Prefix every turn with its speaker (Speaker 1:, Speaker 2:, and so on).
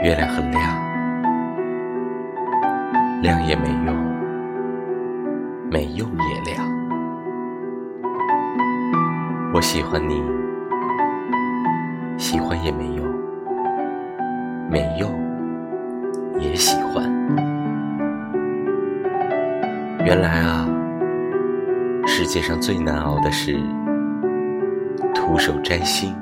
Speaker 1: 月亮很亮亮也没用没用也亮。我喜欢你喜欢也没用没用也喜欢。原来啊世界上最难熬的是徒手摘星